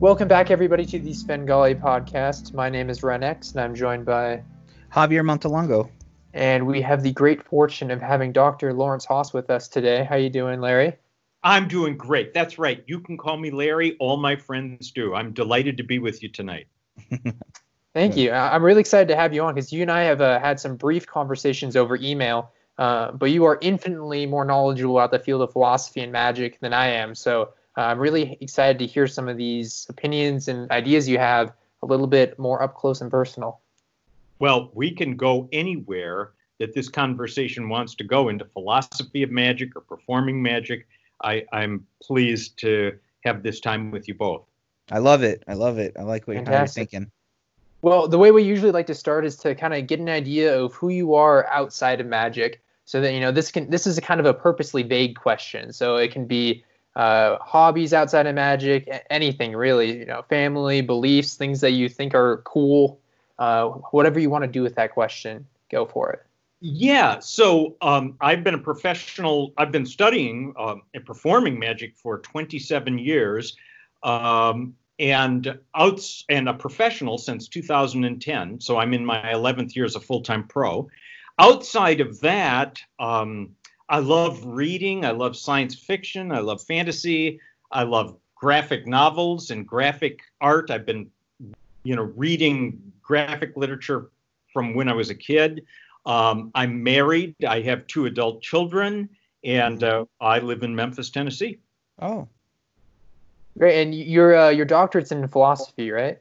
Welcome back, everybody, to the Svengali podcast. My name is Renex, and I'm joined by Javier Montalongo. And we have the great fortune of having Dr. Lawrence Hass with us today. How are you doing, Larry? I'm doing great. That's right. You can call me Larry. All my friends do. I'm delighted to be with you tonight. Thank you. I'm really excited to have you on because you and I have uh, had some brief conversations over email, uh, but you are infinitely more knowledgeable about the field of philosophy and magic than I am. So uh, I'm really excited to hear some of these opinions and ideas you have a little bit more up close and personal. Well, we can go anywhere that this conversation wants to go into philosophy of magic or performing magic. I, I'm pleased to have this time with you both. I love it. I love it. I like what you're thinking. Well, the way we usually like to start is to kind of get an idea of who you are outside of magic, so that you know this can this is a kind of a purposely vague question. So it can be uh, hobbies outside of magic, anything really. You know, family, beliefs, things that you think are cool. Uh, whatever you want to do with that question, go for it. Yeah, so um, I've been a professional. I've been studying um, and performing magic for 27 years. Um, and outs and a professional since 2010. So I'm in my 11th year as a full-time pro. Outside of that, um, I love reading. I love science fiction. I love fantasy. I love graphic novels and graphic art. I've been, you know, reading graphic literature from when I was a kid. Um, I'm married. I have two adult children, and uh, I live in Memphis, Tennessee. Oh, Great, and your uh, your doctorate's in philosophy, right?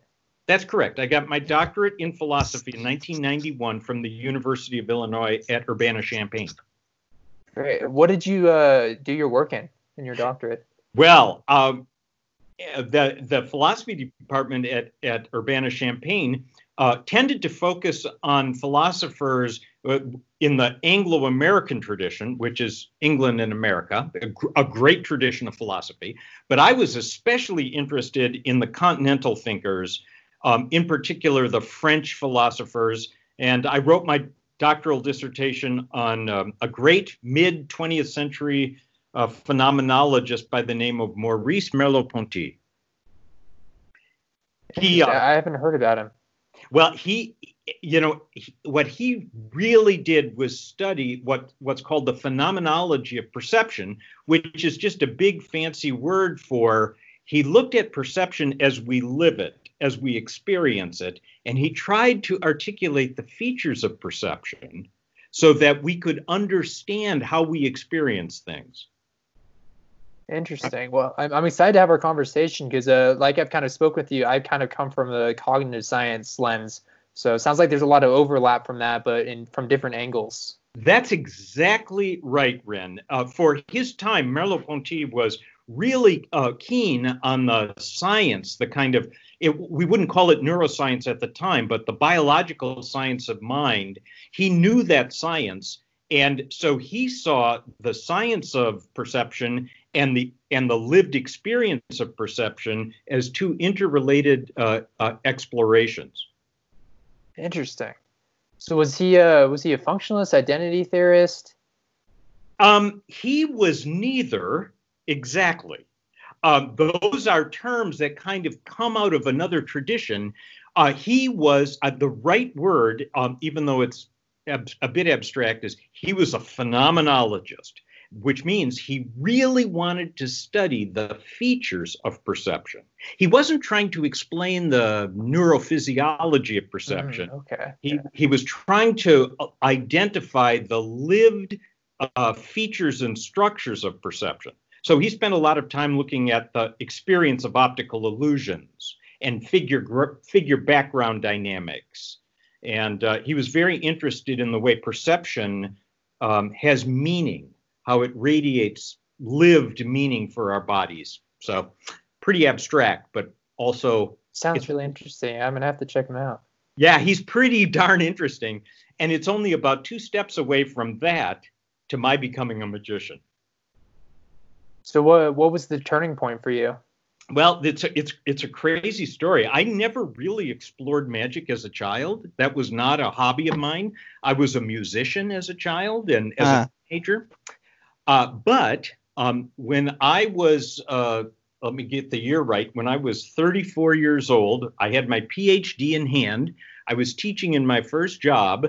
That's correct. I got my doctorate in philosophy in 1991 from the University of Illinois at Urbana Champaign. Great. What did you uh, do your work in in your doctorate? Well, um, the the philosophy department at at Urbana Champaign uh, tended to focus on philosophers uh, in the Anglo American tradition, which is England and America, a, a, great tradition of philosophy. But I was especially interested in the continental thinkers, um, in particular the French philosophers. And I wrote my doctoral dissertation on um, a great mid 20th century uh, phenomenologist by the name of Maurice Merleau-Ponty. He, uh, I haven't heard about him. Well, he, you know, he, what he really did was study what what's called the phenomenology of perception, which is just a big fancy word for he looked at perception as we live it, as we experience it, and he tried to articulate the features of perception so that we could understand how we experience things. Interesting. Well, I'm, I'm excited to have our conversation because, uh, like I've kind of spoke with you, I've kind of come from the cognitive science lens. So it sounds like there's a lot of overlap from that, but in from different angles. That's exactly right, Ren. Uh, for his time, Merleau-Ponty was really uh, keen on the science, the kind of it, we wouldn't call it neuroscience at the time, but the biological science of mind. He knew that science, and so he saw the science of perception and the and the lived experience of perception as two interrelated uh, uh, explorations. Interesting. So was he a was he a functionalist, identity theorist? Um, he was neither exactly. Um, those are terms that kind of come out of another tradition. Uh, he was uh, the right word, um, even though it's ab- a bit abstract, is he was a phenomenologist which means he really wanted to study the features of perception. He wasn't trying to explain the neurophysiology of perception. Mm, okay. He, he was trying to identify the lived uh, features and structures of perception. So he spent a lot of time looking at the experience of optical illusions and figure figure background dynamics. And uh, he was very interested in the way perception um, has meaning how it radiates lived meaning for our bodies. So pretty abstract, but also sounds really interesting. I'm gonna have to check him out. Yeah, he's pretty darn interesting, and it's only about two steps away from that to my becoming a magician. So what what was the turning point for you? Well, it's a, it's it's a crazy story. I never really explored magic as a child. That was not a hobby of mine. I was a musician as a child and as uh. a ah. teenager. Uh, but um, when I was uh, let me get the year right. When I was 34 years old, I had my PhD in hand. I was teaching in my first job.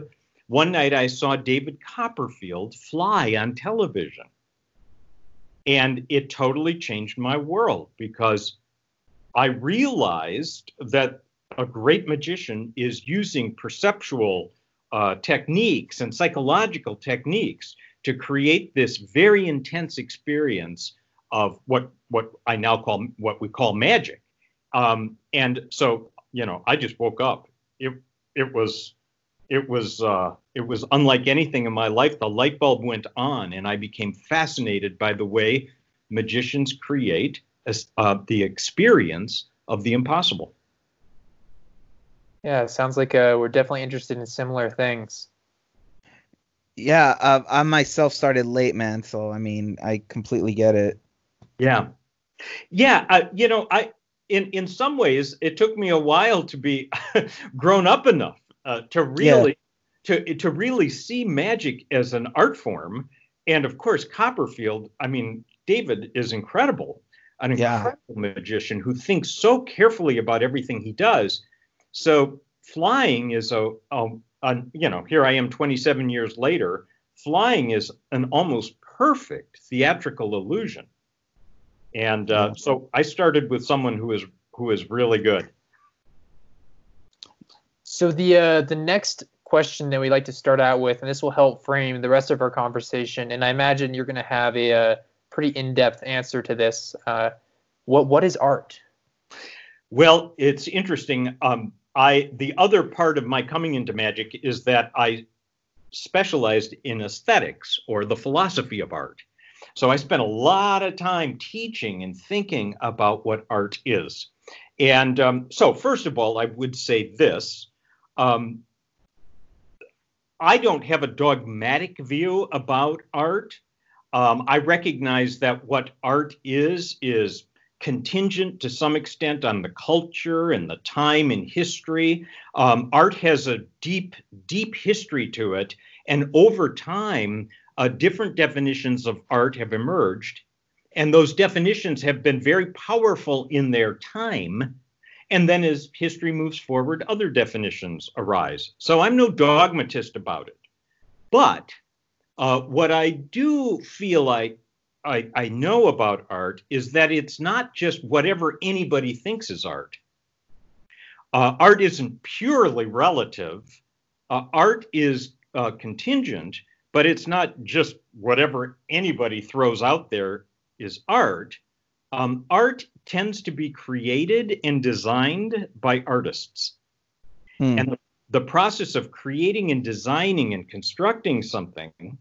One night I saw David Copperfield fly on television. And it totally changed my world because I realized that a great magician is using perceptual uh, techniques and psychological techniques to create this very intense experience of what what I now call what we call magic. Um, and so, you know, I just woke up. It it was it was uh, it was unlike anything in my life. The light bulb went on, and I became fascinated by the way magicians create uh, the experience of the impossible. Yeah, it sounds like uh, we're definitely interested in similar things. Yeah, uh, I myself started late, man. So I mean, I completely get it. Yeah, yeah. Uh, you know, I in in some ways it took me a while to be grown up enough uh, to really yeah. To to really see magic as an art form. And of course, Copperfield. I mean, David is incredible, an incredible yeah. magician who thinks so carefully about everything he does so flying is a, a, a, you know, here I am 27 years later. Flying is an almost perfect theatrical illusion, and uh, so I started with someone who is who is really good. So the uh, the next question that we like to start out with, and this will help frame the rest of our conversation, and I imagine you're going to have a, a, pretty in-depth answer to this. Uh, what what is art? Well, it's interesting. Um, I the other part of my coming into magic is that I specialized in aesthetics or the philosophy of art. So I spent a lot of time teaching and thinking about what art is. And um, so, first of all, I would say this. Um, I don't have a dogmatic view about art. Um, I recognize that what art is, is contingent to some extent on the culture and the time and history. Um, art has a deep, deep history to it. And over time, uh, different definitions of art have emerged. And those definitions have been very powerful in their time. And then as history moves forward, other definitions arise. So I'm no dogmatist about it. But uh, what I do feel like I, I know about art is that it's not just whatever anybody thinks is art. Uh, art isn't purely relative. Uh, art is uh, contingent, but it's not just whatever anybody throws out there is art. Um, art tends to be created and designed by artists. Hmm. And the, the process of creating and designing and constructing something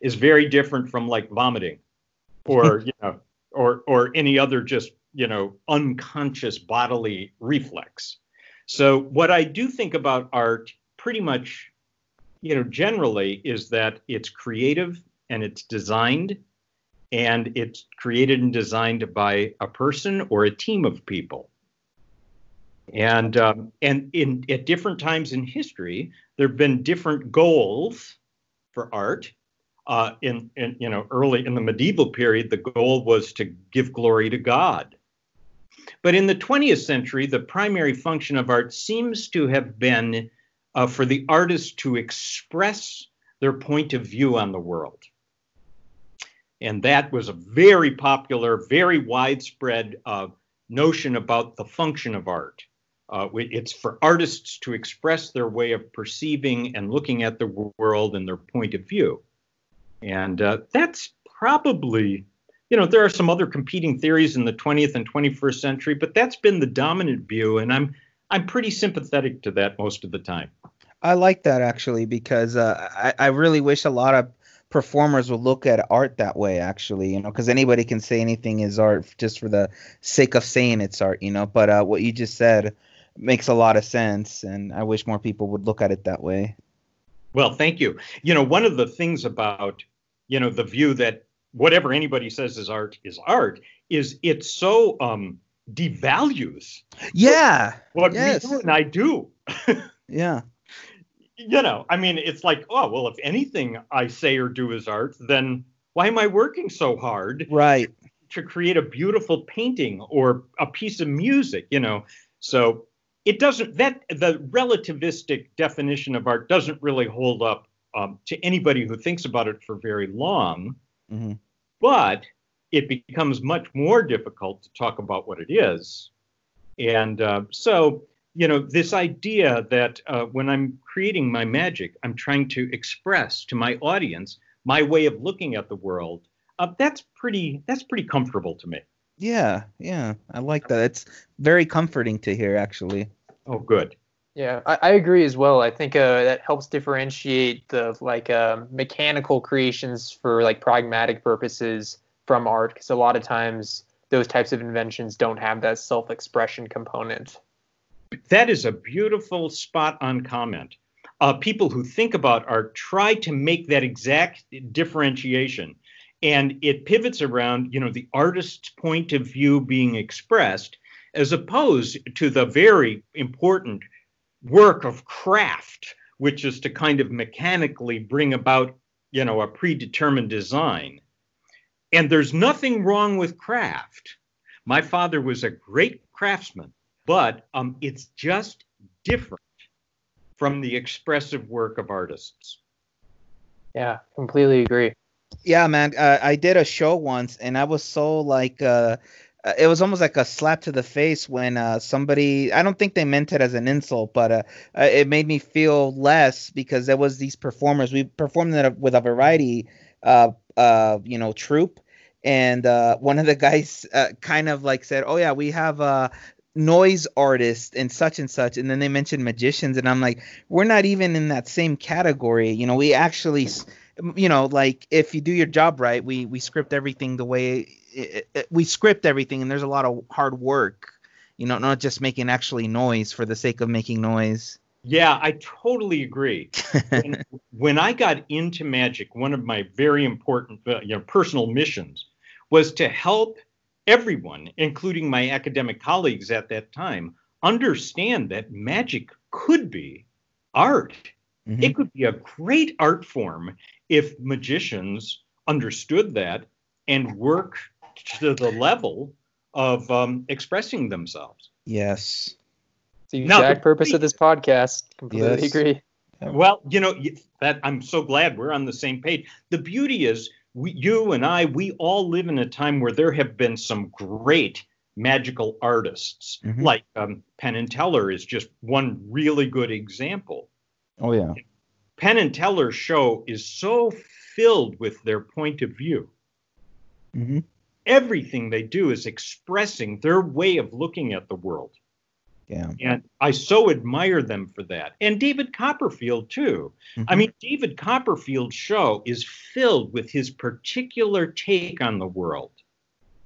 is very different from like vomiting or you know or or any other just you know unconscious bodily reflex so what i do think about art pretty much you know generally is that it's creative and it's designed and it's created and designed by a person or a team of people and um, and in at different times in history there have been different goals for art uh, in, in you know early in the medieval period, the goal was to give glory to God. But in the 20th century, the primary function of art seems to have been uh, for the artist to express their point of view on the world. And that was a very popular, very widespread uh, notion about the function of art. Uh, it's for artists to express their way of perceiving and looking at the world and their point of view. And uh, that's probably, you know, there are some other competing theories in the 20th and 21st century, but that's been the dominant view, and I'm I'm pretty sympathetic to that most of the time. I like that actually because uh, I I really wish a lot of performers will look at art that way actually you know because anybody can say anything is art just for the sake of saying it's art you know but uh, what you just said makes a lot of sense and i wish more people would look at it that way. Well thank you. You know one of the things about you know the view that whatever anybody says is art is art is it so um devalues yeah. what yes. we do and i do. Yeah you know i mean it's like oh well if anything i say or do is art then why am i working so hard right to create a beautiful painting or a piece of music, you know. So it doesn't that the relativistic definition of art doesn't really hold up um, to anybody who thinks about it for very long. Mm-hmm. But it becomes much more difficult to talk about what it is. And uh, so, you know, this idea that uh, when I'm creating my magic, I'm trying to express to my audience my way of looking at the world. Uh, that's pretty. That's pretty comfortable to me. Yeah, yeah, I like that. It's very comforting to hear, actually. Oh, good. Yeah, I, I agree as well. I think uh, that helps differentiate the like uh, mechanical creations for like pragmatic purposes from art, because a lot of times those types of inventions don't have that self-expression component. That is a beautiful spot on comment. Uh, people who think about art try to make that exact differentiation, and it pivots around, you know, the artist's point of view being expressed, as opposed to the very important work of craft, which is to kind of mechanically bring about, you know, a predetermined design. And there's nothing wrong with craft. My father was a great craftsman, but um, it's just different from the expressive work of artists. Yeah, completely agree. Yeah, man. Uh, I did a show once, and I was so like, uh, uh, it was almost like a slap to the face when uh, somebody. I don't think they meant it as an insult, but uh, uh it made me feel less because there was these performers. We performed it with a variety, uh, uh, you know, troupe, and uh, one of the guys uh, kind of like said, "Oh yeah, we have a noise artist and such and such," and then they mentioned magicians, and I'm like, "We're not even in that same category." You know, we actually, you know, like if you do your job right, we we script everything the way it, it, we script everything, and there's a lot of hard work. You know, not just making actually noise for the sake of making noise. Yeah, I totally agree. when, when I got into magic, one of my very important, uh, you know, personal missions was to help everyone, including my academic colleagues at that time, understand that magic could be art. Mm-hmm. It could be a great art form if magicians understood that and worked to the level of um, expressing themselves. Yes. It's the exact now, purpose of this podcast. Completely yes. agree. Well, you know that I'm so glad we're on the same page. The beauty is we, you and I, we all live in a time where there have been some great magical artists. Mm-hmm. Like um, Penn and Teller is just one really good example. Oh yeah. Penn and Teller's show is so filled with their point of view. Mm-hmm. Everything they do is expressing their way of looking at the world. Yeah. And I so admire them for that. And David Copperfield, too. Mm-hmm. I mean, David Copperfield's show is filled with his particular take on the world.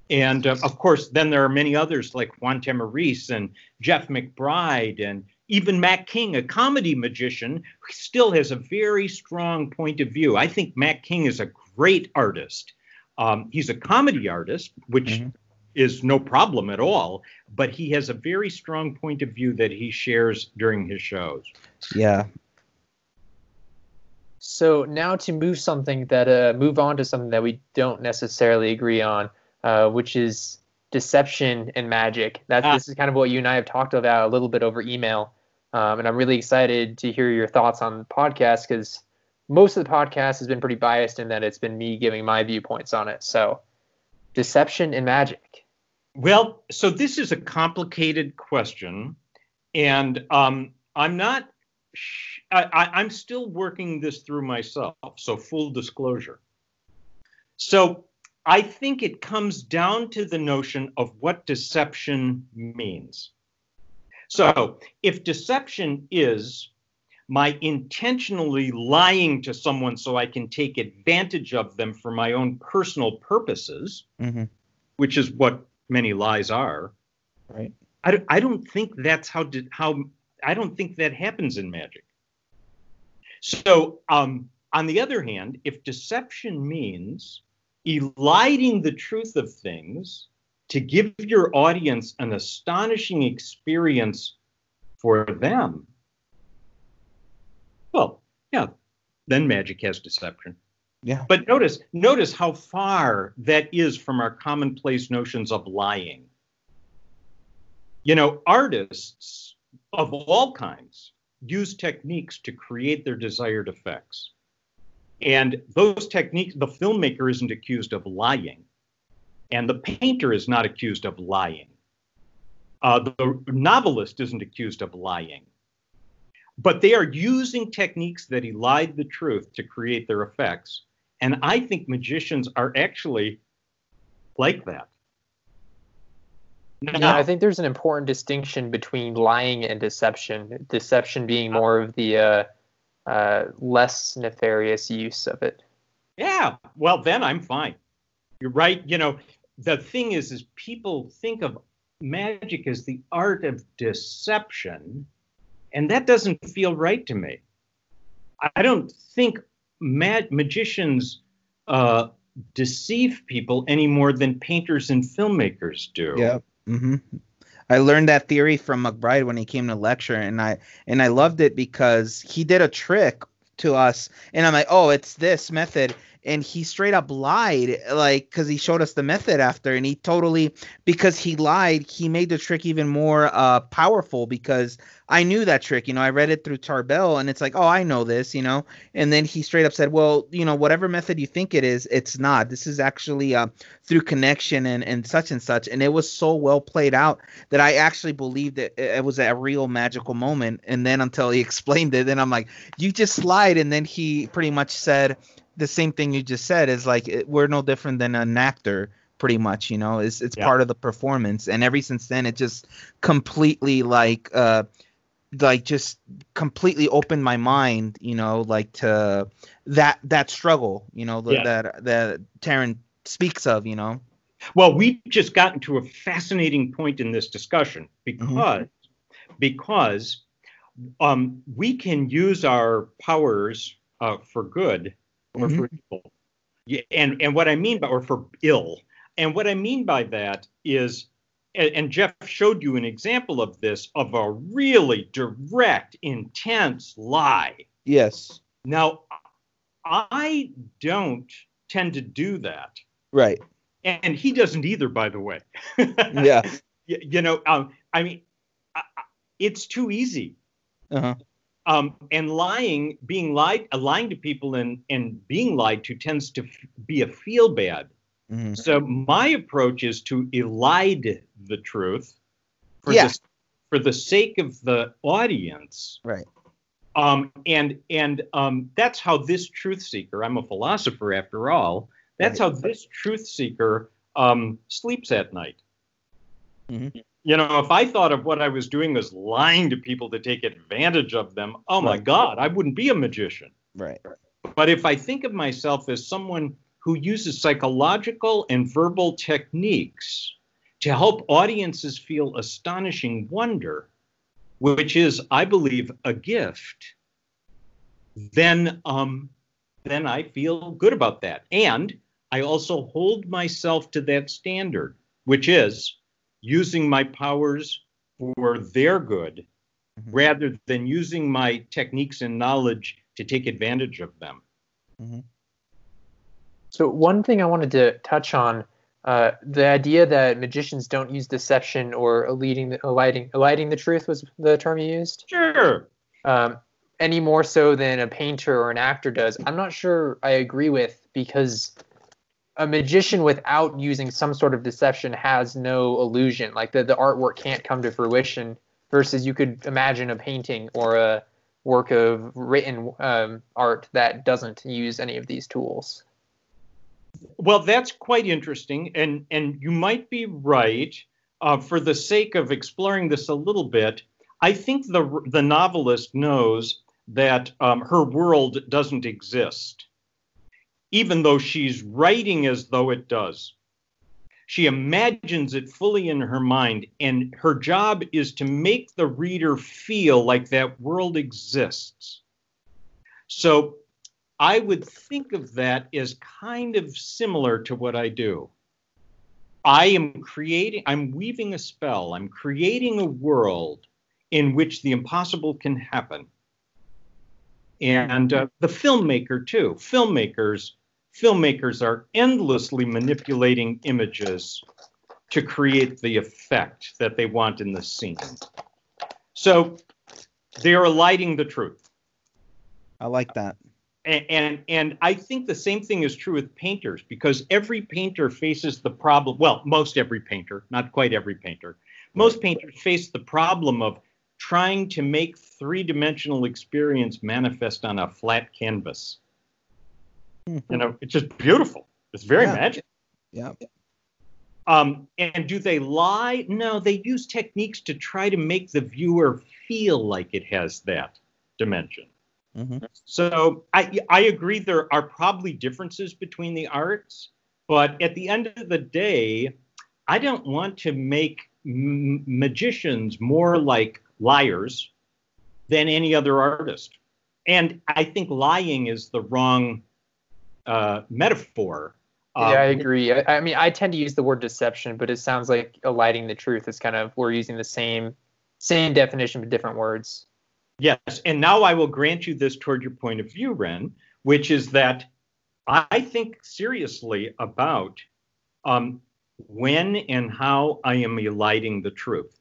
And uh, of course, then there are many others like Juan Tamariz and Jeff McBride and even Mac King, a comedy magician, still has a very strong point of view. I think Mac King is a great artist. Um, he's a comedy artist, which mm-hmm is no problem at all, but he has a very strong point of view that he shares during his shows. Yeah. So now to move something that uh, move on to something that we don't necessarily agree on, uh, which is deception and magic. That ah. this is kind of what you and I have talked about a little bit over email, um, and I'm really excited to hear your thoughts on the podcast because most of the podcast has been pretty biased in that it's been me giving my viewpoints on it. So, deception and magic. Well, so this is a complicated question, and um, I'm not. Sh- I, I'm still working this through myself. So full disclosure. So I think it comes down to the notion of what deception means. So if deception is my intentionally lying to someone so I can take advantage of them for my own personal purposes, mm-hmm. which is what many lies are. Right. I, I don't think that's how did how I don't think that happens in magic. So um, on the other hand, if deception means eliding the truth of things to give your audience an astonishing experience for them, well, yeah, then magic has deception. Yeah. But notice, notice how far that is from our commonplace notions of lying. You know, artists of all kinds use techniques to create their desired effects. And those techniques, the filmmaker isn't accused of lying, and the painter is not accused of lying. Uh, the novelist isn't accused of lying. But they are using techniques that elide the truth to create their effects. And I think magicians are actually like that. Now, I think there's an important distinction between lying and deception. Deception being more of the uh, uh, less nefarious use of it. Yeah, well, then I'm fine. You're right. You know, the thing is, is people think of magic as the art of deception, and that doesn't feel right to me. I don't think mag- magicians uh, deceive people any more than painters and filmmakers do. Yeah. Mm-hmm. I learned that theory from McBride when he came to lecture, and I and I loved it because he did a trick to us, and I'm like, oh, it's this method, and he straight up lied like because he showed us the method after and he totally because he lied he made the trick even more uh powerful because i knew that trick you know i read it through tarbell and it's like oh i know this you know? And then he straight up said well you know whatever method you think it is it's not. This is actually uh through connection and and such and such. And it was so well played out that i actually believed that it was a real magical moment. And then until he explained it then i'm like you just lied. And then he pretty much said the same thing you just said is like it, we're no different than an actor pretty much you know it's it's yeah. part of the performance and ever since then it just completely like uh like just completely opened my mind you know like to that that struggle you know the, yeah. that that Taran speaks of you know well we've just gotten to a fascinating point in this discussion because mm-hmm. because um we can use our powers uh, for good or mm-hmm. for evil. Yeah, and and what I mean by or for ill. And what I mean by that is and, and Jeff showed you an example of this of a really direct, intense lie. Yes. Now I don't tend to do that. Right. And he doesn't either, by the way. yeah. You, you know, um, I mean, I, it's too easy. Uh-huh. Um, and lying, being lied, uh, lying to people and and being lied to tends to f- be a feel bad. Mm-hmm. So my approach is to elide the truth for yeah. the for the sake of the audience. Right. Um, and and um, that's how this truth seeker. I'm a philosopher after all. That's right. how this truth seeker um, sleeps at night. Mm-hmm you know, if I thought of what I was doing as lying to people to take advantage of them, oh my God, I wouldn't be a magician. Right. But if I think of myself as someone who uses psychological and verbal techniques to help audiences feel astonishing wonder, which is, I believe, a gift, then um, then I feel good about that. And I also hold myself to that standard, which is using my powers for their good mm-hmm. rather than using my techniques and knowledge to take advantage of them. Mm-hmm. So, one thing I wanted to touch on uh, the idea that magicians don't use deception or eliding the, eliding, eliding the truth was the term you used? Sure. Um, any more so than a painter or an actor does. I'm not sure I agree with because a magician without using some sort of deception has no illusion. Like the, the artwork can't come to fruition. Versus you could imagine a painting or a work of written um, art that doesn't use any of these tools. Well, that's quite interesting, and and you might be right. Uh, for the sake of exploring this a little bit, I think the the novelist knows that um, her world doesn't exist even though she's writing as though it does. She imagines it fully in her mind, and her job is to make the reader feel like that world exists. So I would think of that as kind of similar to what I do. I am creating, I'm weaving a spell, I'm creating a world in which the impossible can happen. And uh, the filmmaker, too. Filmmakers filmmakers are endlessly manipulating images to create the effect that they want in the scene. So they are lighting the truth. I like that. And, and and I think the same thing is true with painters because every painter faces the problem. Well, most every painter, not quite every painter. Most painters face the problem of trying to make three-dimensional experience manifest on a flat canvas. Mm-hmm. You know, it's just beautiful. It's very yeah. magical. Yeah. Um, and do they lie? No, they use techniques to try to make the viewer feel like it has that dimension. Mm-hmm. So I, I agree there are probably differences between the arts, but at the end of the day, I don't want to make m- magicians more like liars than any other artist. And I think lying is the wrong uh, metaphor um, yeah, I agree. I, I, mean, I tend to use the word deception, but it sounds like eliding the truth is kind of we're using the same same definition but different words. Yes, and now I will grant you this toward your point of view, Ren, which is that I think seriously about um, when and how I am eliding the truth.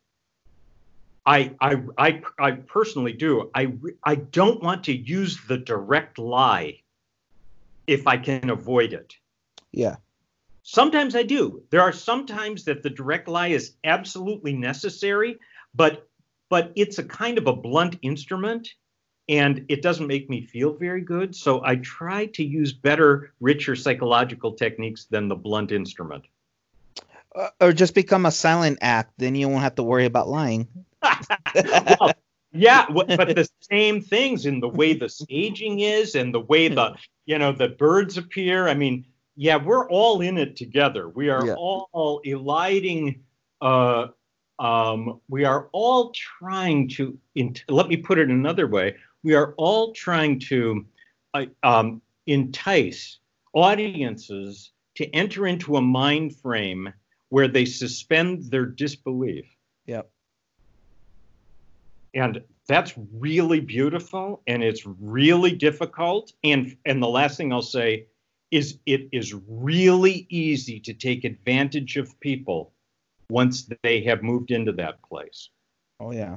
I, I, I, I personally do. I, I don't want to use the direct lie if I can avoid it. Yeah. Sometimes I do. There are some times that the direct lie is absolutely necessary, but but it's a kind of a blunt instrument and it doesn't make me feel very good. So I try to use better, richer psychological techniques than the blunt instrument. Uh, or just become a silent act, then you won't have to worry about lying. Well, yeah, but the same things in the way the staging is and the way the you know the birds appear. I mean, yeah, we're all in it together. We are yeah. all eliding. Uh, um, we are all trying to. Int- let me put it another way. We are all trying to uh, um, entice audiences to enter into a mind frame where they suspend their disbelief. Yep. And that's really beautiful, and it's really difficult. And and the last thing I'll say is it is really easy to take advantage of people once they have moved into that place. Oh yeah.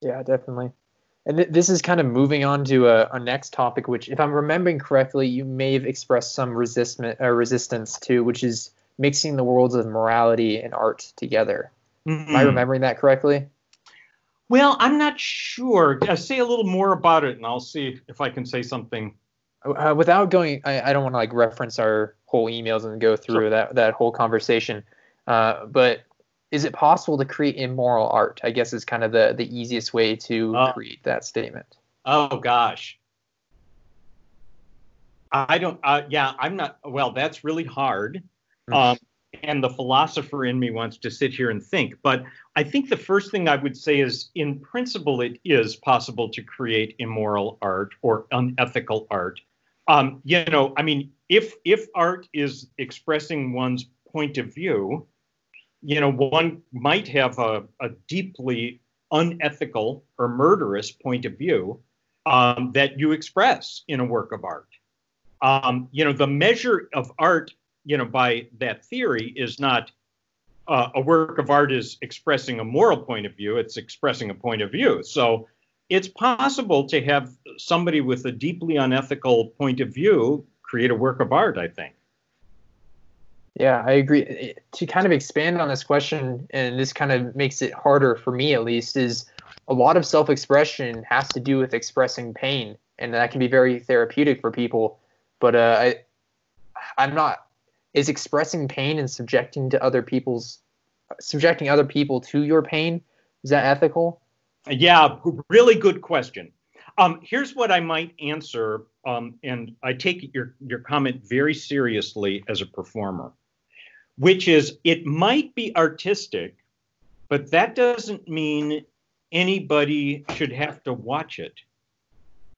Yeah, definitely. And th- this is kind of moving on to a, a, next topic, which, if I'm remembering correctly, you may have expressed some resistment, uh, resistance to, which is mixing the worlds of morality and art together. Mm-hmm. Am I remembering that correctly? Well, I'm not sure. Uh, say a little more about it, and I'll see if I can say something uh, without going, I, I don't want to like reference our whole emails and go through sure. that that whole conversation. Uh, but is it possible to create immoral art? I guess is kind of the the easiest way to uh, create that statement. Oh gosh, I don't. Uh, yeah, I'm not. Well, that's really hard. Mm-hmm. Um, and the philosopher in me wants to sit here and think. But I think the first thing I would say is, in principle, it is possible to create immoral art or unethical art. Um, you know, I mean, if if art is expressing one's point of view, you know, one might have a, a deeply unethical or murderous point of view um, that you express in a work of art. Um, you know, the measure of art, you know, by that theory is not uh, a work of art is expressing a moral point of view, it's expressing a point of view. So it's possible to have somebody with a deeply unethical point of view create a work of art, I think. Yeah, I agree. To kind of expand on this question, and this kind of makes it harder for me at least, is a lot of self expression has to do with expressing pain, and that can be very therapeutic for people. But uh, I, I'm not. Is expressing pain and subjecting to other people's, subjecting other people to your pain, is that ethical? Yeah, really good question. Um, here's what I might answer, um, and I take your, your comment very seriously as a performer, which is it might be artistic, but that doesn't mean anybody should have to watch it.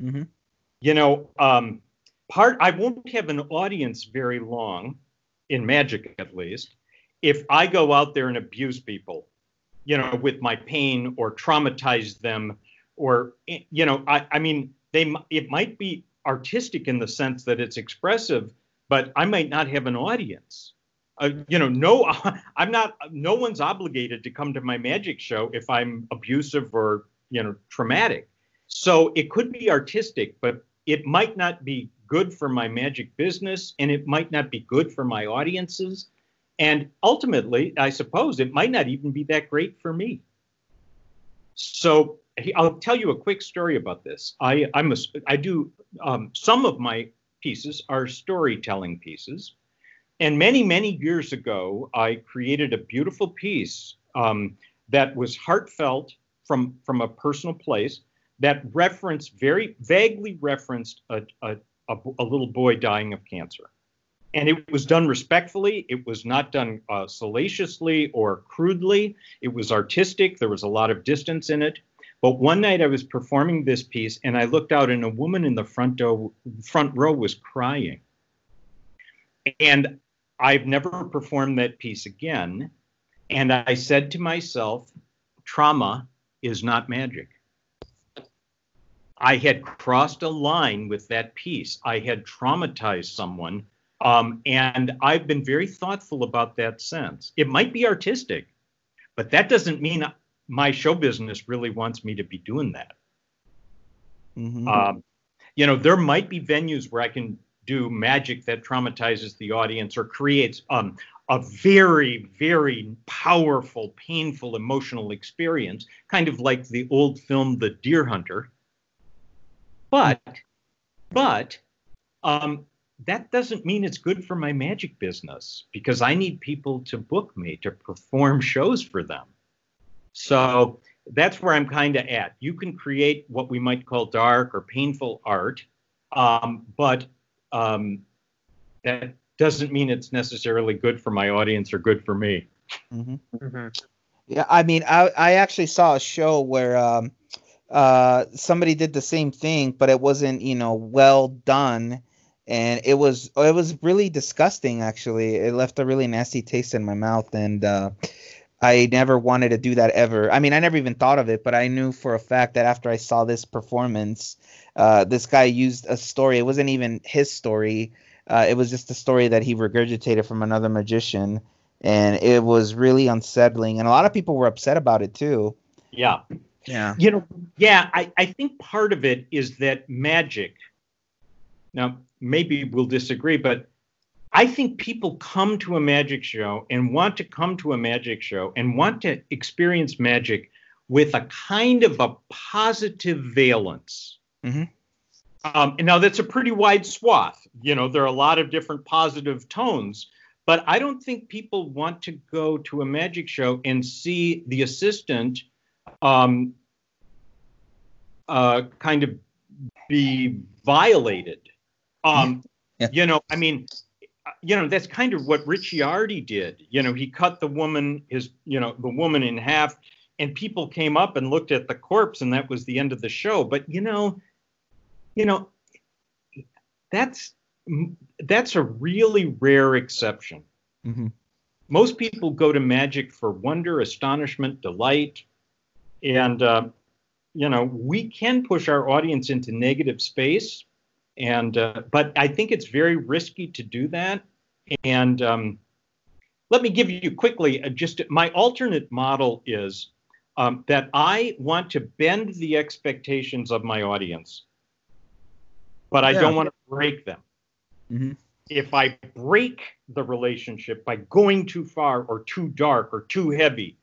Mm-hmm. You know, um, part I won't have an audience very long, in magic at least, if I go out there and abuse people you know, with my pain or traumatize them or, you know, I, I mean, they, it might be artistic in the sense that it's expressive, but I might not have an audience. Uh, you know, no, I'm not. No one's obligated to come to my magic show if I'm abusive or you know traumatic. So it could be artistic, but it might not be good for my magic business, and it might not be good for my audiences. And ultimately, I suppose it might not even be that great for me. So I'll tell you a quick story about this. I I'm a, I do um, some of my pieces are storytelling pieces, and many many years ago I created a beautiful piece um, that was heartfelt from from a personal place that referenced very vaguely referenced a, a, a, a little boy dying of cancer. And it was done respectfully. It was not done uh, salaciously or crudely. It was artistic. There was a lot of distance in it. But one night I was performing this piece and I looked out and a woman in the front, do- front row was crying. And I've never performed that piece again. And I said to myself, trauma is not magic. I had crossed a line with that piece. I had traumatized someone. Um, and I've been very thoughtful about that sense. It might be artistic, but that doesn't mean my show business really wants me to be doing that. Mm-hmm. Um, you know, there might be venues where I can do magic that traumatizes the audience or creates um, a very, very powerful, painful, emotional experience, kind of like the old film The Deer Hunter. But, but, um, that doesn't mean it's good for my magic business because I need people to book me to perform shows for them. So that's where I'm kind of at. You can create what we might call dark or painful art, um, but um, that doesn't mean it's necessarily good for my audience or good for me. Mm-hmm. Mm-hmm. Yeah, I mean, I I actually saw a show where um, uh, somebody did the same thing, but it wasn't you know well done, and it was it was really disgusting. Actually, it left a really nasty taste in my mouth, and uh, I never wanted to do that ever. I mean, I never even thought of it, but I knew for a fact that after I saw this performance, uh, this guy used a story. It wasn't even his story. Uh, it was just a story that he regurgitated from another magician, and it was really unsettling. And a lot of people were upset about it too. Yeah. Yeah. You know, yeah, I, I think part of it is that magic. Now, maybe we'll disagree, but I think people come to a magic show and want to come to a magic show and want to experience magic with a kind of a positive valence. Mm-hmm. Um, and now that's a pretty wide swath. You know, there are a lot of different positive tones, but I don't think people want to go to a magic show and see the assistant um, uh, kind of be violated. Um, yeah. You know, I mean, you know that's kind of what Richiardi did. You know, he cut the woman his you know the woman in half, and people came up and looked at the corpse, and that was the end of the show. But you know, you know, that's that's a really rare exception. Mm-hmm. Most people go to magic for wonder, astonishment, delight, and uh, you know we can push our audience into negative space and uh, but I think it's very risky to do that. And um, let me give you quickly uh, just my alternate model is um, that I want to bend the expectations of my audience, but I yeah. don't want to break them. Mm-hmm. If I break the relationship by going too far or too dark or too heavy,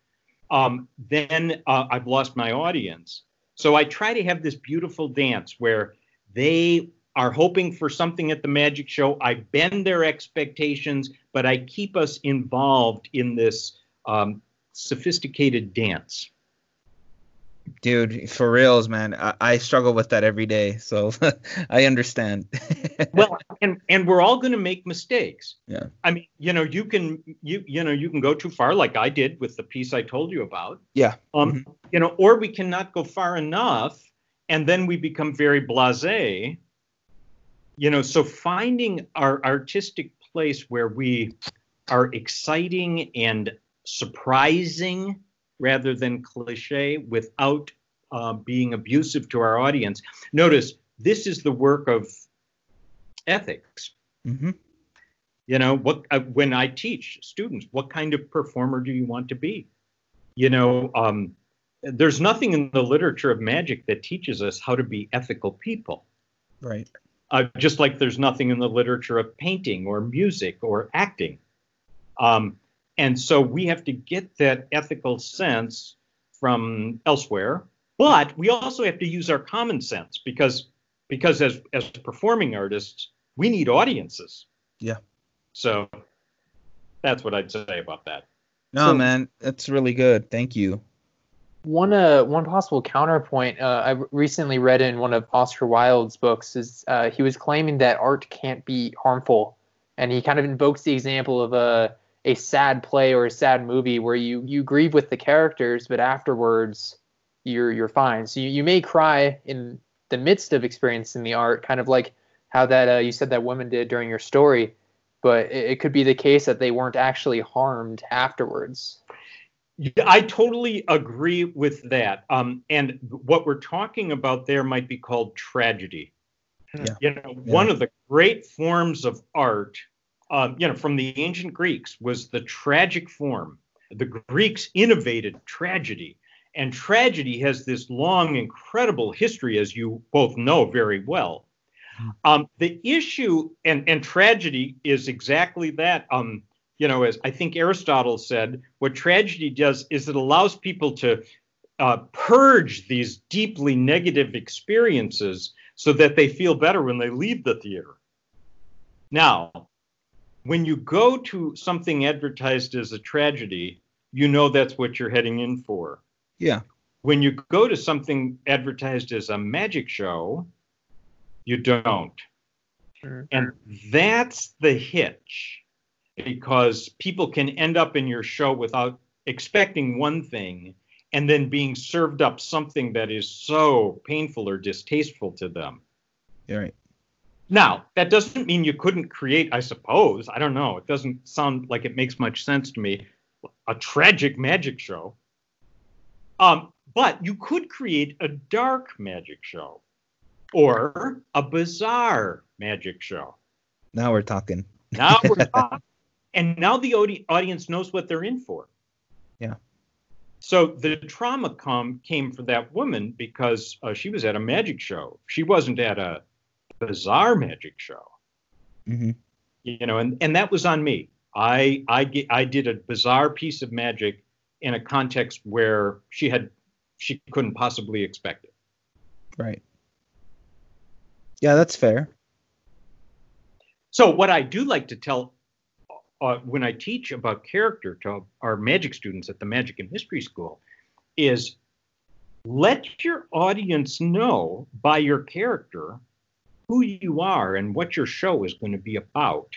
um, then uh, I've lost my audience. So I try to have this beautiful dance where they are hoping for something at the magic show. I bend their expectations, but I keep us involved in this um, sophisticated dance. Dude, for reals, man, I, I struggle with that every day, so I understand. well, and and we're all going to make mistakes. Yeah. I mean, you know, you can you you know you can go too far, like I did with the piece I told you about. Yeah. Um, mm-hmm. you know, or we cannot go far enough, and then we become very blasé, you know so finding our artistic place where we are exciting and surprising rather than cliche without uh, being abusive to our audience notice this is the work of ethics. Mm-hmm. You know, what uh, when I teach students, what kind of performer do you want to be? You know, um, there's nothing in the literature of magic that teaches us how to be ethical people. Right. Uh, just like there's nothing in the literature of painting or music or acting. Um, and so we have to get that ethical sense from elsewhere, but we also have to use our common sense because because as as performing artists, we need audiences. Yeah. So that's what I'd say about that. No, So- man, that's really good. Thank you. One uh one possible counterpoint uh, I recently read in one of Oscar Wilde's books is uh, he was claiming that art can't be harmful, and he kind of invokes the example of a a sad play or a sad movie where you you grieve with the characters, but afterwards you're you're fine. So you, you may cry in the midst of experiencing the art, kind of like how that uh, you said that woman did during your story, but it, it could be the case that they weren't actually harmed afterwards. I totally agree with that. Um, and what we're talking about there might be called tragedy. Yeah. You know, one of the great forms of art, um, you know, from the ancient Greeks was the tragic form. The Greeks innovated tragedy, and tragedy has this long, incredible history, as you both know very well. Um, the issue and and tragedy is exactly that. Um, you know, as I think Aristotle said, what tragedy does is it allows people to uh, purge these deeply negative experiences so that they feel better when they leave the theater. Now, when you go to something advertised as a tragedy, you know that's what you're heading in for. Yeah. When you go to something advertised as a magic show, you don't. Mhm. And that's the hitch because people can end up in your show without expecting one thing and then being served up something that is so painful or distasteful to them. You're right. Now, that doesn't mean you couldn't create, I suppose, I don't know, it doesn't sound like it makes much sense to me, a tragic magic show. Um, but you could create a dark magic show or a bizarre magic show. Now we're talking. Now we're talking. And now the audi- audience knows what they're in for. Yeah. So the trauma come came for that woman because uh, she was at a magic show. She wasn't at a bizarre magic show. hmm You know, and, and that was on me. I I I did a bizarre piece of magic in a context where she had she couldn't possibly expect it. Right. Yeah, that's fair. So what I do like to tell uh, when I teach about character to our magic students at the Magic and Mystery School is let your audience know by your character who you are and what your show is going to be about.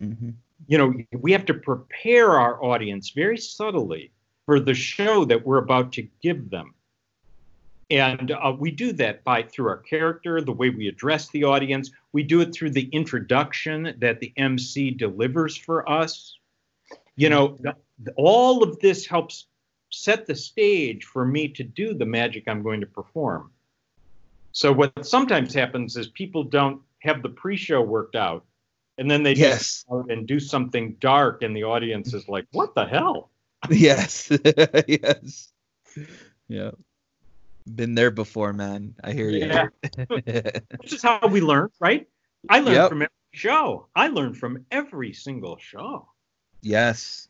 hmm You know, we have to prepare our audience very subtly for the show that we're about to give them. And uh, we do that by through our character, the way we address the audience. We do it through the introduction that the MC delivers for us. You know, th- all of this helps set the stage for me to do the magic I'm going to perform. So what sometimes happens is people don't have the pre-show worked out, and then they just Yes. out and do something dark, and the audience is like, "What the hell?" Yes. yes. Yeah. Been there before, man. I hear you. Yeah. This is how we learn, right? I learned Yep. from every show. I learned from every single show. yes.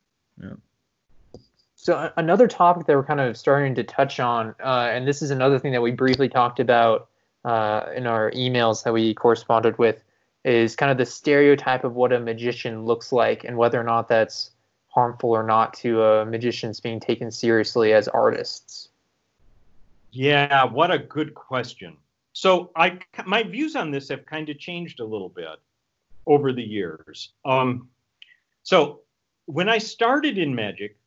So another topic that we're kind of starting to touch on, uh, and this is another thing that we briefly talked about uh, in our emails that we corresponded with, is kind of the stereotype of what a magician looks like and whether or not that's harmful or not to uh, magicians being taken seriously as artists. Yeah, what a good question. So I my views on this have kind of changed a little bit over the years. Um, so when I started in magic,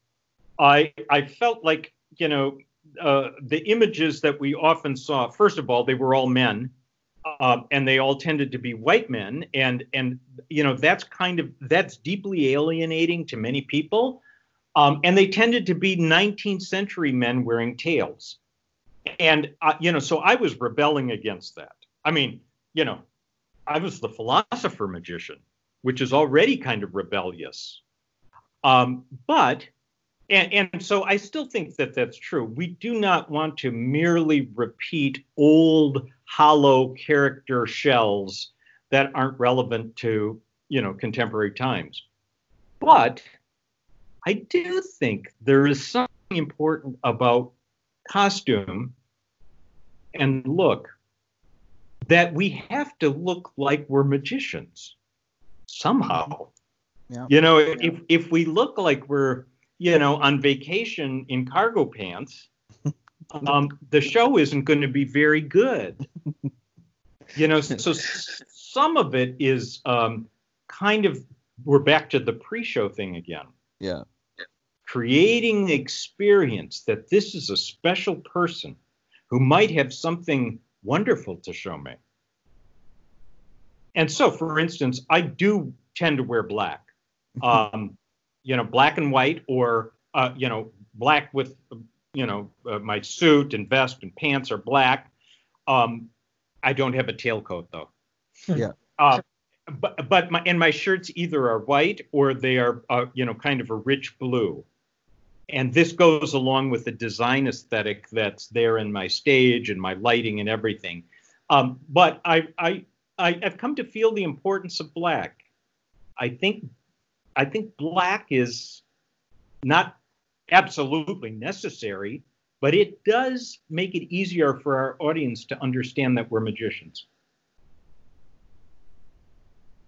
I I felt like you know uh, the images that we often saw. First of all, they were all men, uh, and they all tended to be white men, and and you know that's kind of that's deeply alienating to many people. Um, and they tended to be 19th century men wearing tails and uh, you know so i was rebelling against that i mean you know I was the philosopher magician, which is already kind of rebellious. Um, but and, and so I still think that that's true. We do not want to merely repeat old, hollow character shells that aren't relevant to, you know, contemporary times. But I do think there is something important about costume and look that we have to look like we're magicians somehow. Yeah. You know, yeah. if if we look like we're you know, on vacation in cargo pants, um, the show isn't going to be very good. You know, so some of it is um, kind of we're back to the pre-show thing again. Yeah. Creating the experience that this is a special person who might have something wonderful to show me. And so, for instance, I do tend to wear black. Um, you know, black and white or, uh, you know, black with, you know, uh, my suit and vest and pants are black. Um, I don't have a tailcoat though. Yeah. Uh, but but my and my shirts either are white or they are uh, you know kind of a rich blue, and this goes along with the design aesthetic that's there in my stage and my lighting and everything. Um, but I I I have come to feel the importance of black. I think I think black is not absolutely necessary, but it does make it easier for our audience to understand that we're magicians.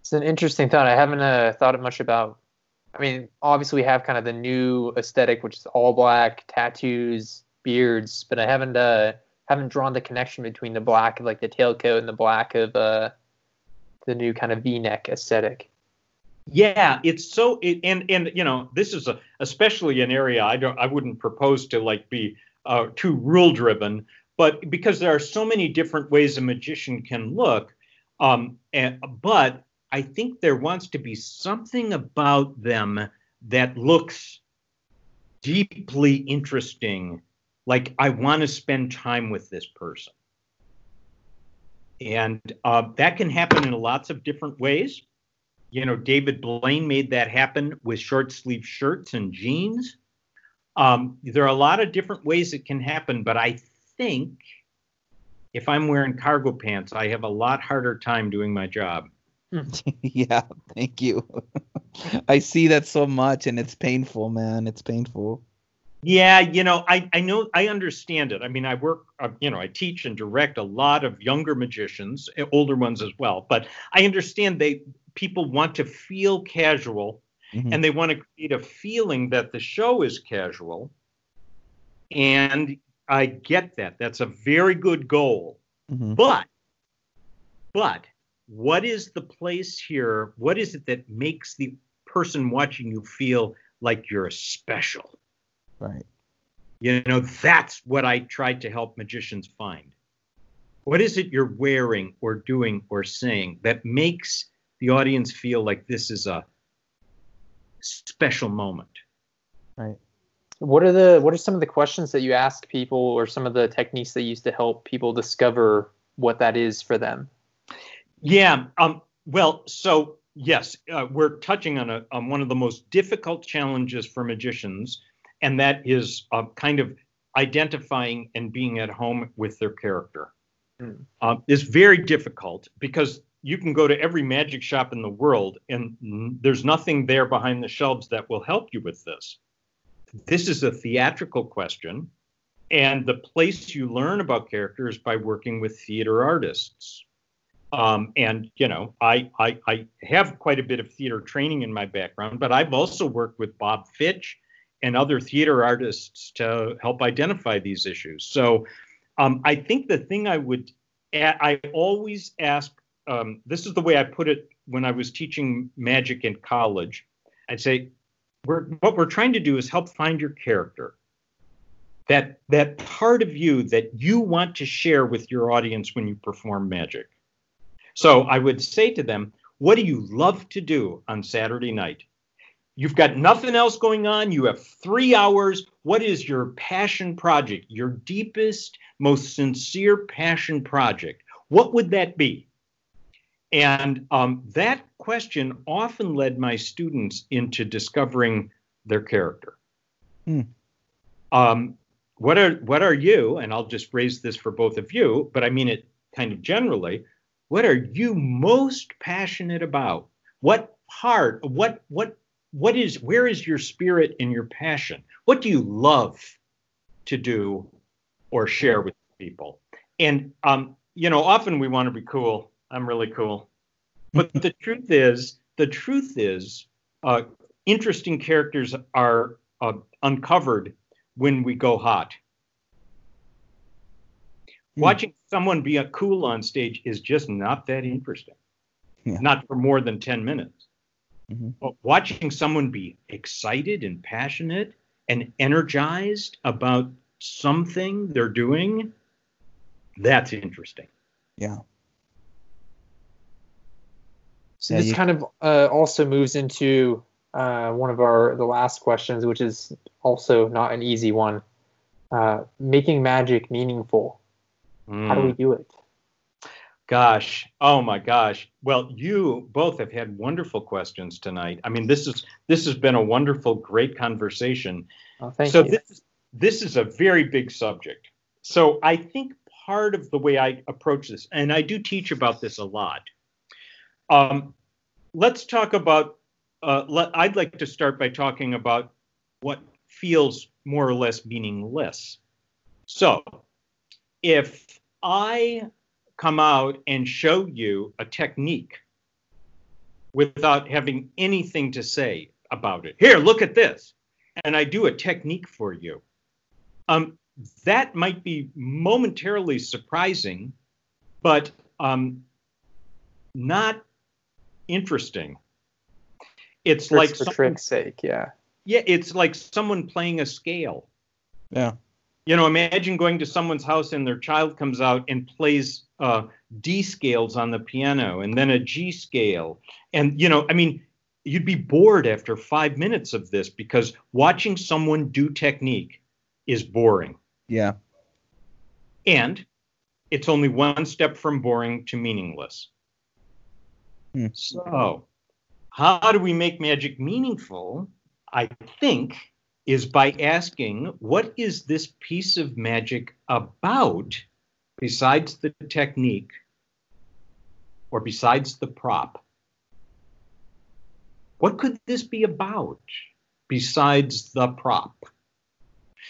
It's an interesting thought. I haven't uh, thought much about. I mean, obviously we have kind of the new aesthetic, which is all black, tattoos, beards, but I haven't uh, haven't drawn the connection between the black of like the tailcoat and the black of uh, the new kind of V-neck aesthetic. Yeah, it's so it, and and you know this is a especially an area I don't I wouldn't propose to like be uh, too rule driven, but because there are so many different ways a magician can look, um, and, but I think there wants to be something about them that looks deeply interesting, like I want to spend time with this person, and uh, that can happen in lots of different ways you know, David Blaine made that happen with short sleeve shirts and jeans. Um, there are a lot of different ways it can happen, but I think if I'm wearing cargo pants, I have a lot harder time doing my job. yeah, thank you. I see that so much and it's painful, man. It's painful. Yeah, you know, I, I know, I understand it. I mean, I work, uh, you know, I teach and direct a lot of younger magicians, older ones as well, but I understand they, people want to feel casual mm-hmm. and they want to create a feeling that the show is casual. And I get that. That's a very good goal. Mm-hmm. But, but what is the place here? What is it that makes the person watching you feel like you're special? Right. You know, that's what I try to help magicians find. What is it you're wearing or doing or saying that makes the audience feel like this is a special moment. Right. What are the what are some of the questions that you ask people or some of the techniques that you use to help people discover what that is for them? Yeah. Um, well, so yes, uh, we're touching on a on one of the most difficult challenges for magicians, and that is uh, kind of identifying and being at home with their character. Mm. Uh, is very difficult because you can go to every magic shop in the world and there's nothing there behind the shelves that will help you with this. This is a theatrical question. And the place you learn about characters by working with theater artists. Um, and you know, I, I I have quite a bit of theater training in my background, but I've also worked with Bob Fitch and other theater artists to help identify these issues. So um, I think the thing I would I always ask um, this is the way I put it when I was teaching magic in college. I'd say, we're, what we're trying to do is help find your character. That that part of you that you want to share with your audience when you perform magic. So I would say to them, what do you love to do on Saturday night? You've got nothing else going on. You have three hours. What is your passion project, your deepest, most sincere passion project? What would that be? And um, that question often led my students into discovering their character. Hmm. Um, what are what are you? And I'll just raise this for both of you, but I mean it kind of generally. What are you most passionate about? What part? What what what is? Where is your spirit and your passion? What do you love to do or share with people? And um, you know, often we want to be cool. I'm really cool. But the truth is, the truth is, uh, interesting characters are uh, uncovered when we go hot. Hmm. Watching someone be a cool on stage is just not that interesting. Yeah. Not for more than 10 minutes. Mhm. But watching someone be excited and passionate and energized about something they're doing, that's interesting. Yeah. So this you- kind of uh, also moves into uh, one of our the last questions, which is also not an easy one. Uh, making magic meaningful. How do we Mm, do it? Gosh, oh my gosh. Well, you both have had wonderful questions tonight. I mean, this is this has been a wonderful, great conversation. Oh, thank so you. this is this is a very big subject. So I think part of the way I approach this, and I do teach about this a lot. Um, let's talk about. Uh, let, I'd like to start by talking about what feels more or less meaningless. So, if I come out and show you a technique without having anything to say about it, here, look at this and I do a technique for you, um, that might be momentarily surprising, but um, not interesting. It's For, like for someone, trick's sake, yeah. yeah, it's like someone playing a scale. Yeah. You know, imagine going to someone's house and their child comes out and plays uh, D scales on the piano and then a G scale. And, you know, I mean, you'd be bored after five minutes of this because watching someone do technique is boring. Yeah. And it's only one step from boring to meaningless. Hmm. So, how do we make magic meaningful? I think is by asking, what is this piece of magic about besides the technique or besides the prop? What could this be about besides the prop?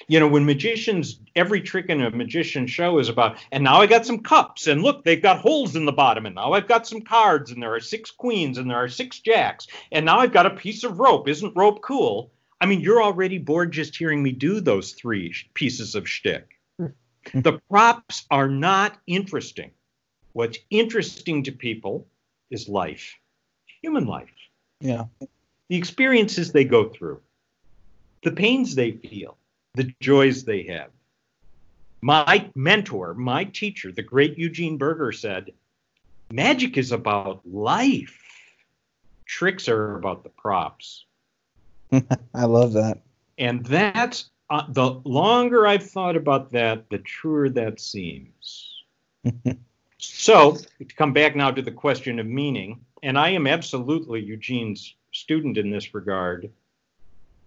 You know, when magicians, every trick in a magician show is about, and now I got some cups, and look, they've got holes in the bottom, and now I've got some cards, and there are six queens, and there are six jacks, and now I've got a piece of rope. Isn't rope cool? I mean, you're already bored just hearing me do those three sh- pieces of shtick. the props are not interesting. What's interesting to people is life, human life Yeah. the experiences they go through, the pains they feel, the joys they have. My mentor, my teacher, the great Eugene Burger said, magic is about life. Tricks are about the props. I love that. And that's uh, the longer I've thought about that, the truer that seems. so, to come back now to the question of meaning, and I am absolutely Eugene's student in this regard.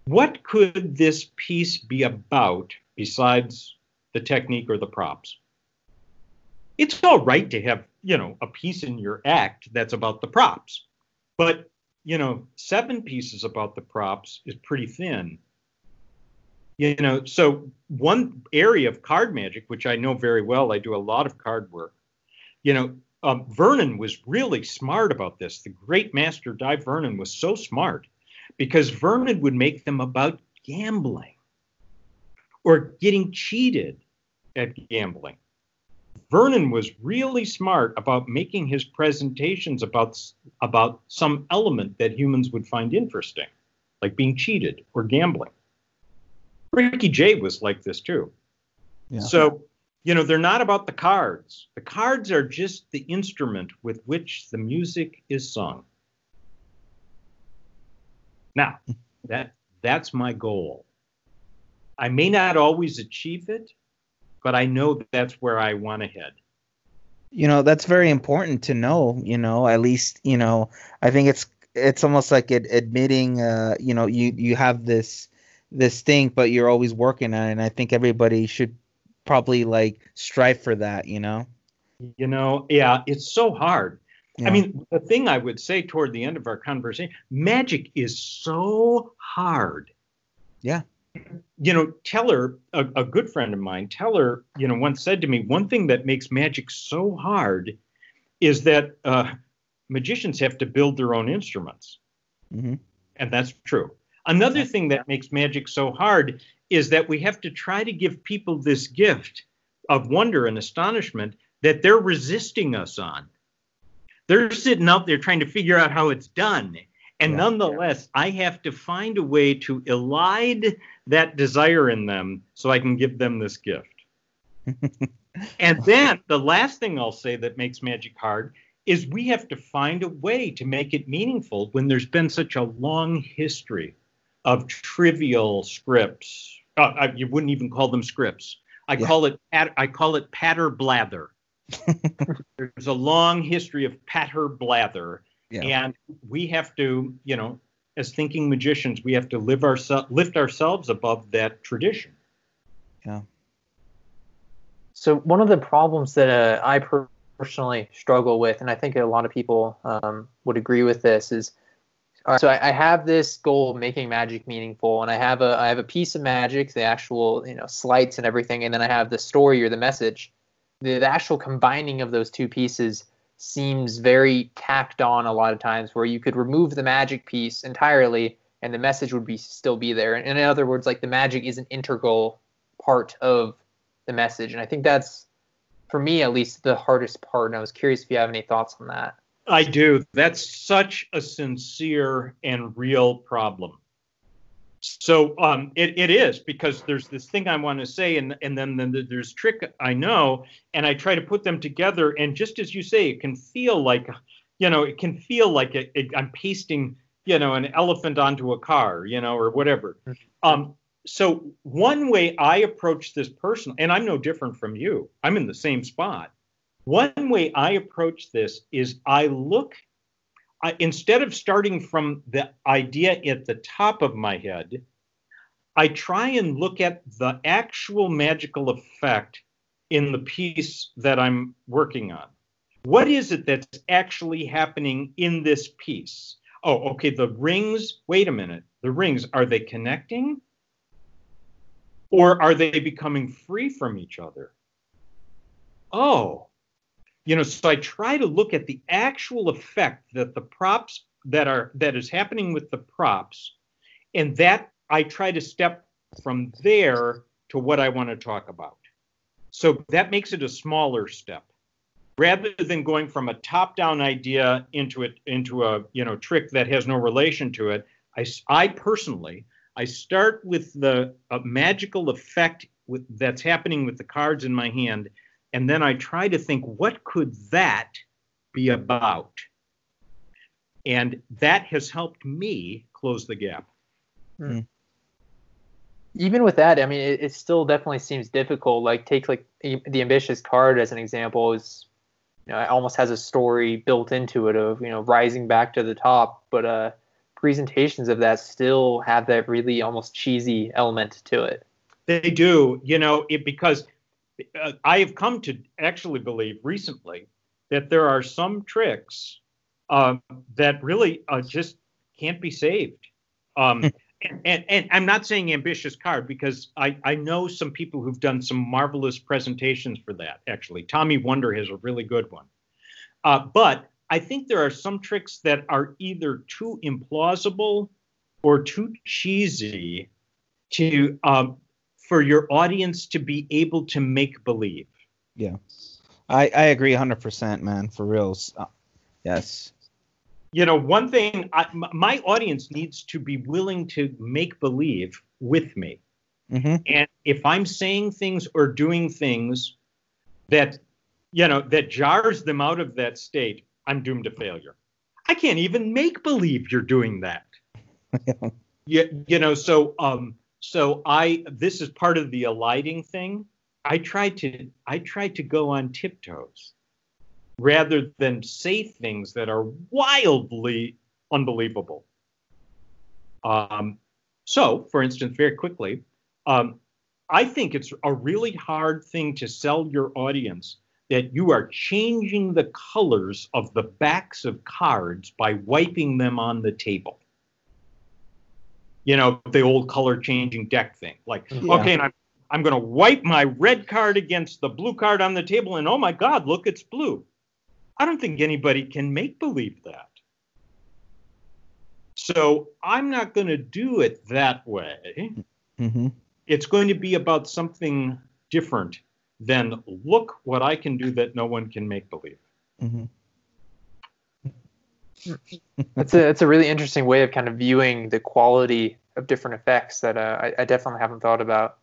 What could this piece be about besides the technique or the props? It's all right to have, you know, a piece in your act that's about the props. But, you know, seven pieces about the props is pretty thin. You know, so one area of card magic, which I know very well, I do a lot of card work. You know, um, Vernon was really smart about this. The great master Dai Vernon was so smart because Vernon would make them about gambling or getting cheated at gambling. Vernon was really smart about making his presentations about about some element that humans would find interesting, like being cheated or gambling. Ricky Jay was like this too. Yeah. So, you know, they're not about the cards. The cards are just the instrument with which the music is sung. Now, that that's my goal. I may not always achieve it, but I know that's where I want to head. You know, that's very important to know, you know, at least, you know, I think it's it's almost like it admitting uh, you know, you you have this this thing but you're always working on it and I think everybody should probably like strive for that, you know. You know, yeah, it's so hard. Yeah. I mean, the thing I would say toward the end of our conversation, magic is so hard. Yeah. You know, Teller, a, a good friend of mine, Teller, you know, once said to me, one thing that makes magic so hard is that uh, magicians have to build their own instruments. hmm And that's true. Another thing that makes magic so hard is that we have to try to give people this gift of wonder and astonishment that they're resisting us on. They're sitting out there trying to figure out how it's done. And Yeah. nonetheless, I have to find a way to elide that desire in them so I can give them this gift. and then the last thing I'll say that makes magic hard is we have to find a way to make it meaningful when there's been such a long history of trivial scripts. Uh, I, you wouldn't even call them scripts. I Yeah. call it I call it patter blather. There's a long history of patter blather, Yeah. and we have to, you know, as thinking magicians, we have to live ourselves lift ourselves above that tradition. Yeah. So one of the problems that uh, I personally struggle with, and I think a lot of people um, would agree with this, is all right, so I, I have this goal of making magic meaningful, and I have a I have a piece of magic, the actual you know sleights and everything, and then I have the story or the message. The, the actual combining of those two pieces seems very tacked on a lot of times, where you could remove the magic piece entirely, and the message would be still be there. And in other words, like the magic is an integral part of the message. And I think that's, for me at least, the hardest part. And I was curious if you have any thoughts on that. I do. That's such a sincere and real problem. So um, it, it is because there's this thing I want to say, and, and then, then there's trick I know, and I try to put them together. And just as you say, it can feel like, you know, it can feel like it, it, I'm pasting, you know, an elephant onto a car, you know, or whatever. Um, so one way I approach this person, and I'm no different from you, I'm in the same spot. One way I approach this is I look, I, instead of starting from the idea at the top of my head, I try and look at the actual magical effect in the piece that I'm working on. What is it that's actually happening in this piece? Oh, okay, the rings, wait a minute. The rings, are they connecting? Or are they becoming free from each other? Oh, you know, so I try to look at the actual effect that the props that are that is happening with the props, and that I try to step from there to what I want to talk about. So that makes it a smaller step. Rather than going from a top-down idea into it into a you know trick that has no relation to it, I, I personally I start with the magical effect with, that's happening with the cards in my hand, and then I try to think, what could that be about? And that has helped me close the gap. Even with that, I mean, it, it still definitely seems difficult. Like take like the the ambitious card as an example is, you know, it almost has a story built into it of you know rising back to the top, but uh, presentations of that still have that really almost cheesy element to it. They do, you know, it, because uh, I have come to actually believe recently that there are some tricks uh, that really uh, just can't be saved. Um, and, and, and I'm not saying ambitious card because I, I know some people who've done some marvelous presentations for that, actually. Tommy Wonder has a really good one. Uh, but I think there are some tricks that are either too implausible or too cheesy to um, for your audience to be able to make believe. Yeah. I, I agree 100%, man, for reals. Uh, yes. You know, one thing I, m- my audience needs to be willing to make believe with me. hmm And if I'm saying things or doing things that, you know, that jars them out of that state, I'm doomed to failure. I can't even make believe you're doing that. you, you know, so um, so I this is part of the alighting thing. I tried to I tried to go on tiptoes. rather than say things that are wildly unbelievable. Um, so, for instance, very quickly, um, I think it's a really hard thing to sell your audience that you are changing the colors of the backs of cards by wiping them on the table. You know, the old color changing deck thing. Like, yeah. okay, and I'm I'm going to wipe my red card against the blue card on the table, and oh my God, look, it's blue. I don't think anybody can make believe that. So I'm not going to do it that way. Mm-hmm. It's going to be about something different than look what I can do that no one can make believe. Mm-hmm. That's a that's a really interesting way of kind of viewing the quality of different effects that uh, I, I, definitely haven't thought about.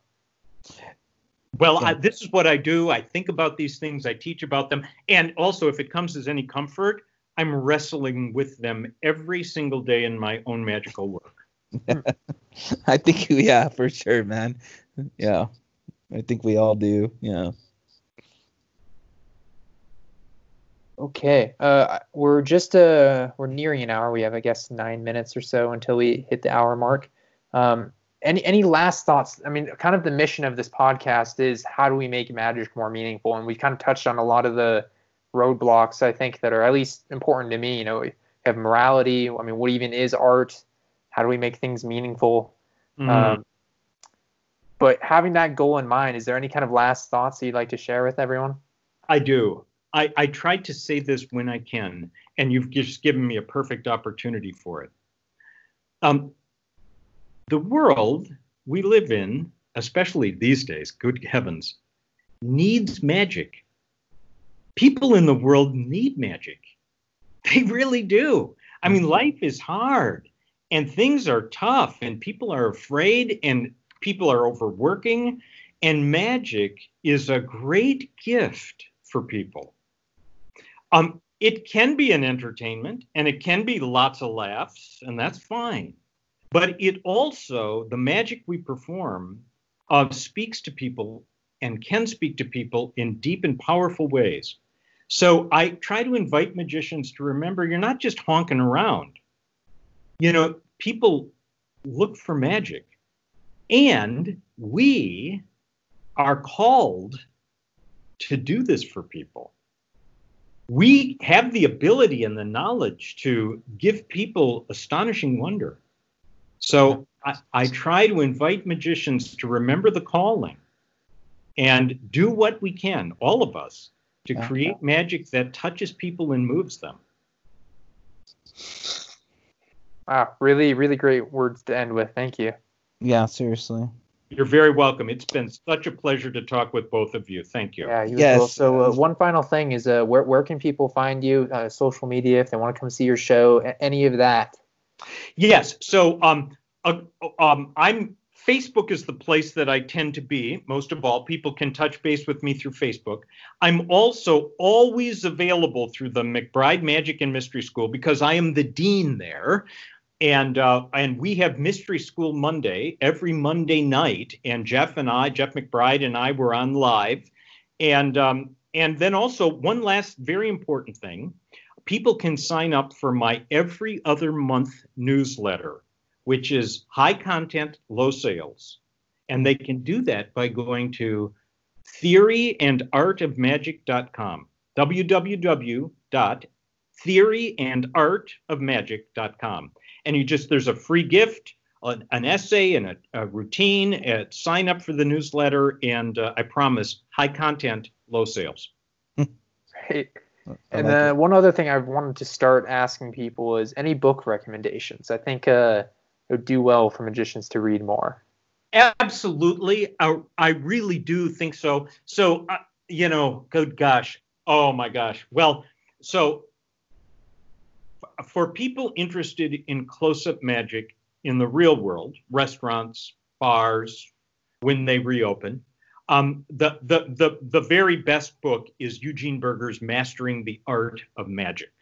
Well, yeah. I, this is what I do. I think about these things. I teach about them, and also, if it comes as any comfort, I'm wrestling with them every single day in my own magical work. I think, yeah, for sure, man. Yeah. I think we all do. Yeah. Okay. Uh, we're just uh, we're nearing an hour. We have, I guess, nine minutes or so until we hit the hour mark. Um, any any last thoughts? I mean, kind of the mission of this podcast is how do we make magic more meaningful? And we've kind of touched on a lot of the roadblocks I think that are at least important to me. You know, we have morality. I mean, what even is art? How do we make things meaningful? Mm-hmm. Um, but having that goal in mind, is there any kind of last thoughts that you'd like to share with everyone? I do. I, I try to say this when I can, and you've just given me a perfect opportunity for it. Um, the world we live in, especially these days, good heavens, needs magic. People in the world need magic. They really do. I mean, life is hard and things are tough, and people are afraid, and people are overworking, and magic is a great gift for people. Um, it can be an entertainment and it can be lots of laughs, and that's fine. But it also, the magic we perform, uh, speaks to people and can speak to people in deep and powerful ways. So I try to invite magicians to remember you're not just honking around. You know, people look for magic. And we are called to do this for people. We have the ability and the knowledge to give people astonishing wonder. So I, I, try to invite magicians to remember the calling and do what we can, all of us, to create magic that touches people and moves them. Wow, really, really great words to end with. Thank you. Yeah, seriously. You're very welcome. It's been such a pleasure to talk with both of you. Thank you. Yeah, you yes. Well. So, uh, one final thing is, uh, where where can people find you? Uh, social media, if they want to come see your show, any of that. Yes. So, um, uh, um, I'm Facebook is the place that I tend to be. Most of all, people can touch base with me through Facebook. I'm also always available through the McBride Magic and Mystery School because I am the dean there and uh, and we have Mystery School Monday every Monday night, and Jeff and I, Jeff McBride and I, were on live, and um, and then also one last very important thing, people can sign up for my every other month newsletter, which is high content, low sales, and they can do that by going to theoryandartofmagic.com, www.theoryandartofmagic.com and you just there's a free gift an essay and a, a routine uh, sign up for the newsletter and uh, i promise high content low sales. Great. and like uh, one other thing i wanted to start asking people is any book recommendations? I think uh, it would do well for magicians to read more. Absolutely. I, I really do think so. So uh, you know good gosh. Oh my gosh. Well so for people interested in close up magic in the real world, restaurants, bars, when they reopen, um, the, the, the, the very best book is Eugene Burger's Mastering the Art of Magic,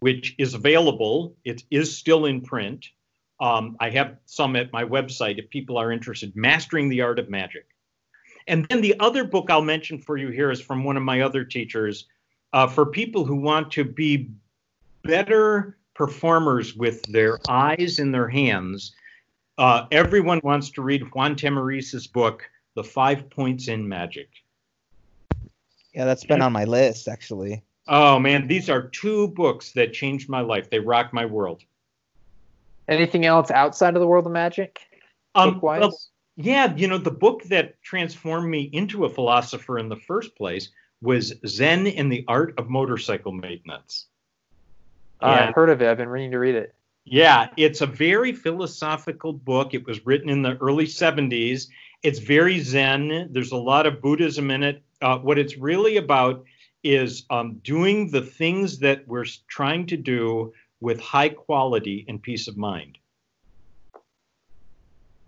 which is available. It is still in print. Um, I have some at my website if people are interested. Mastering the Art of Magic. And then the other book I'll mention for you here is from one of my other teachers, uh, for people who want to be better performers with their eyes in their hands. Uh, everyone wants to read Juan Tamariz's book, The Five Points in Magic. Yeah, that's been on my list actually. Oh man, these are two books that changed my life. They rock my world. Anything else outside of the world of magic? Um, well, yeah, you know, the book that transformed me into a philosopher in the first place was Zen and the Art of Motorcycle Maintenance. Uh, I've heard of it. I've been reading to read it. Yeah, it's a very philosophical book. It was written in the early 70s. It's very Zen. There's a lot of Buddhism in it. Uh, what it's really about is um, doing the things that we're trying to do with high quality and peace of mind.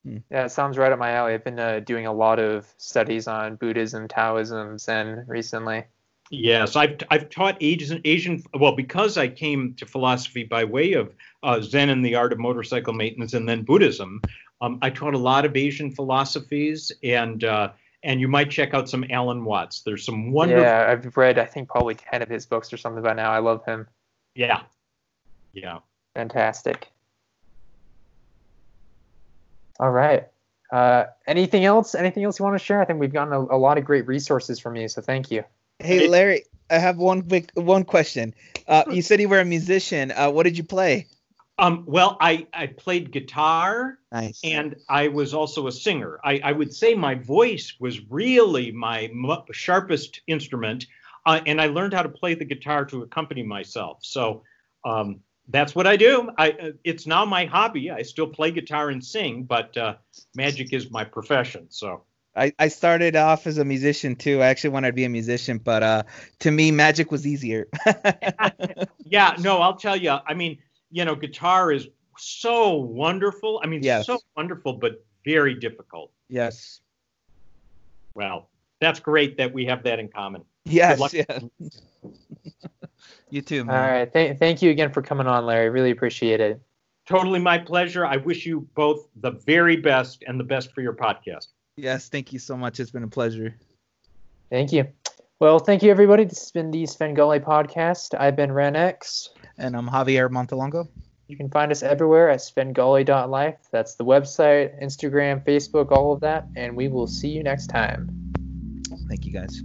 Hmm. Yeah, it sounds right up my alley. I've been uh, doing a lot of studies on Buddhism, Taoism, Zen recently. Yes, I've I've taught Asian Asian well because I came to philosophy by way of uh, Zen and the art of motorcycle maintenance, and then Buddhism. Um, I taught a lot of Asian philosophies, and uh, and you might check out some Alan Watts. There's some wonderful. Yeah, I've read I think probably ten of his books or something by now. I love him. Yeah, yeah, fantastic. All right. Uh, anything else? Anything else you want to share? I think we've gotten a, a lot of great resources from you, so thank you. Hey Larry, I have one quick one question. Uh, you said you were a musician. Uh, what did you play? Um, well, I, I played guitar, nice. and I was also a singer. I, I would say my voice was really my sharpest instrument, uh, and I learned how to play the guitar to accompany myself. So um, that's what I do. I, uh, it's now my hobby. I still play guitar and sing, but uh, magic is my profession. So I, I started off as a musician too. I actually wanted to be a musician, but uh, to me, magic was easier. yeah, no, I'll tell you. I mean, you know, guitar is so wonderful. I mean, yes. so wonderful, but very difficult. Yes. Well, that's great that we have that in common. Yes. Yeah. you too. Man. All right. Th- thank you again for coming on, Larry. Really appreciate it. Totally my pleasure. I wish you both the very best and the best for your podcast. Yes, thank you so much. It's been a pleasure. Thank you. Well, thank you, everybody. This has been the Svengoolie podcast. I've been Ren X. And I'm Javier Montalongo. You can find us everywhere at svengoolie.life. That's the website, Instagram, Facebook, all of that. And we will see you next time. Thank you, guys.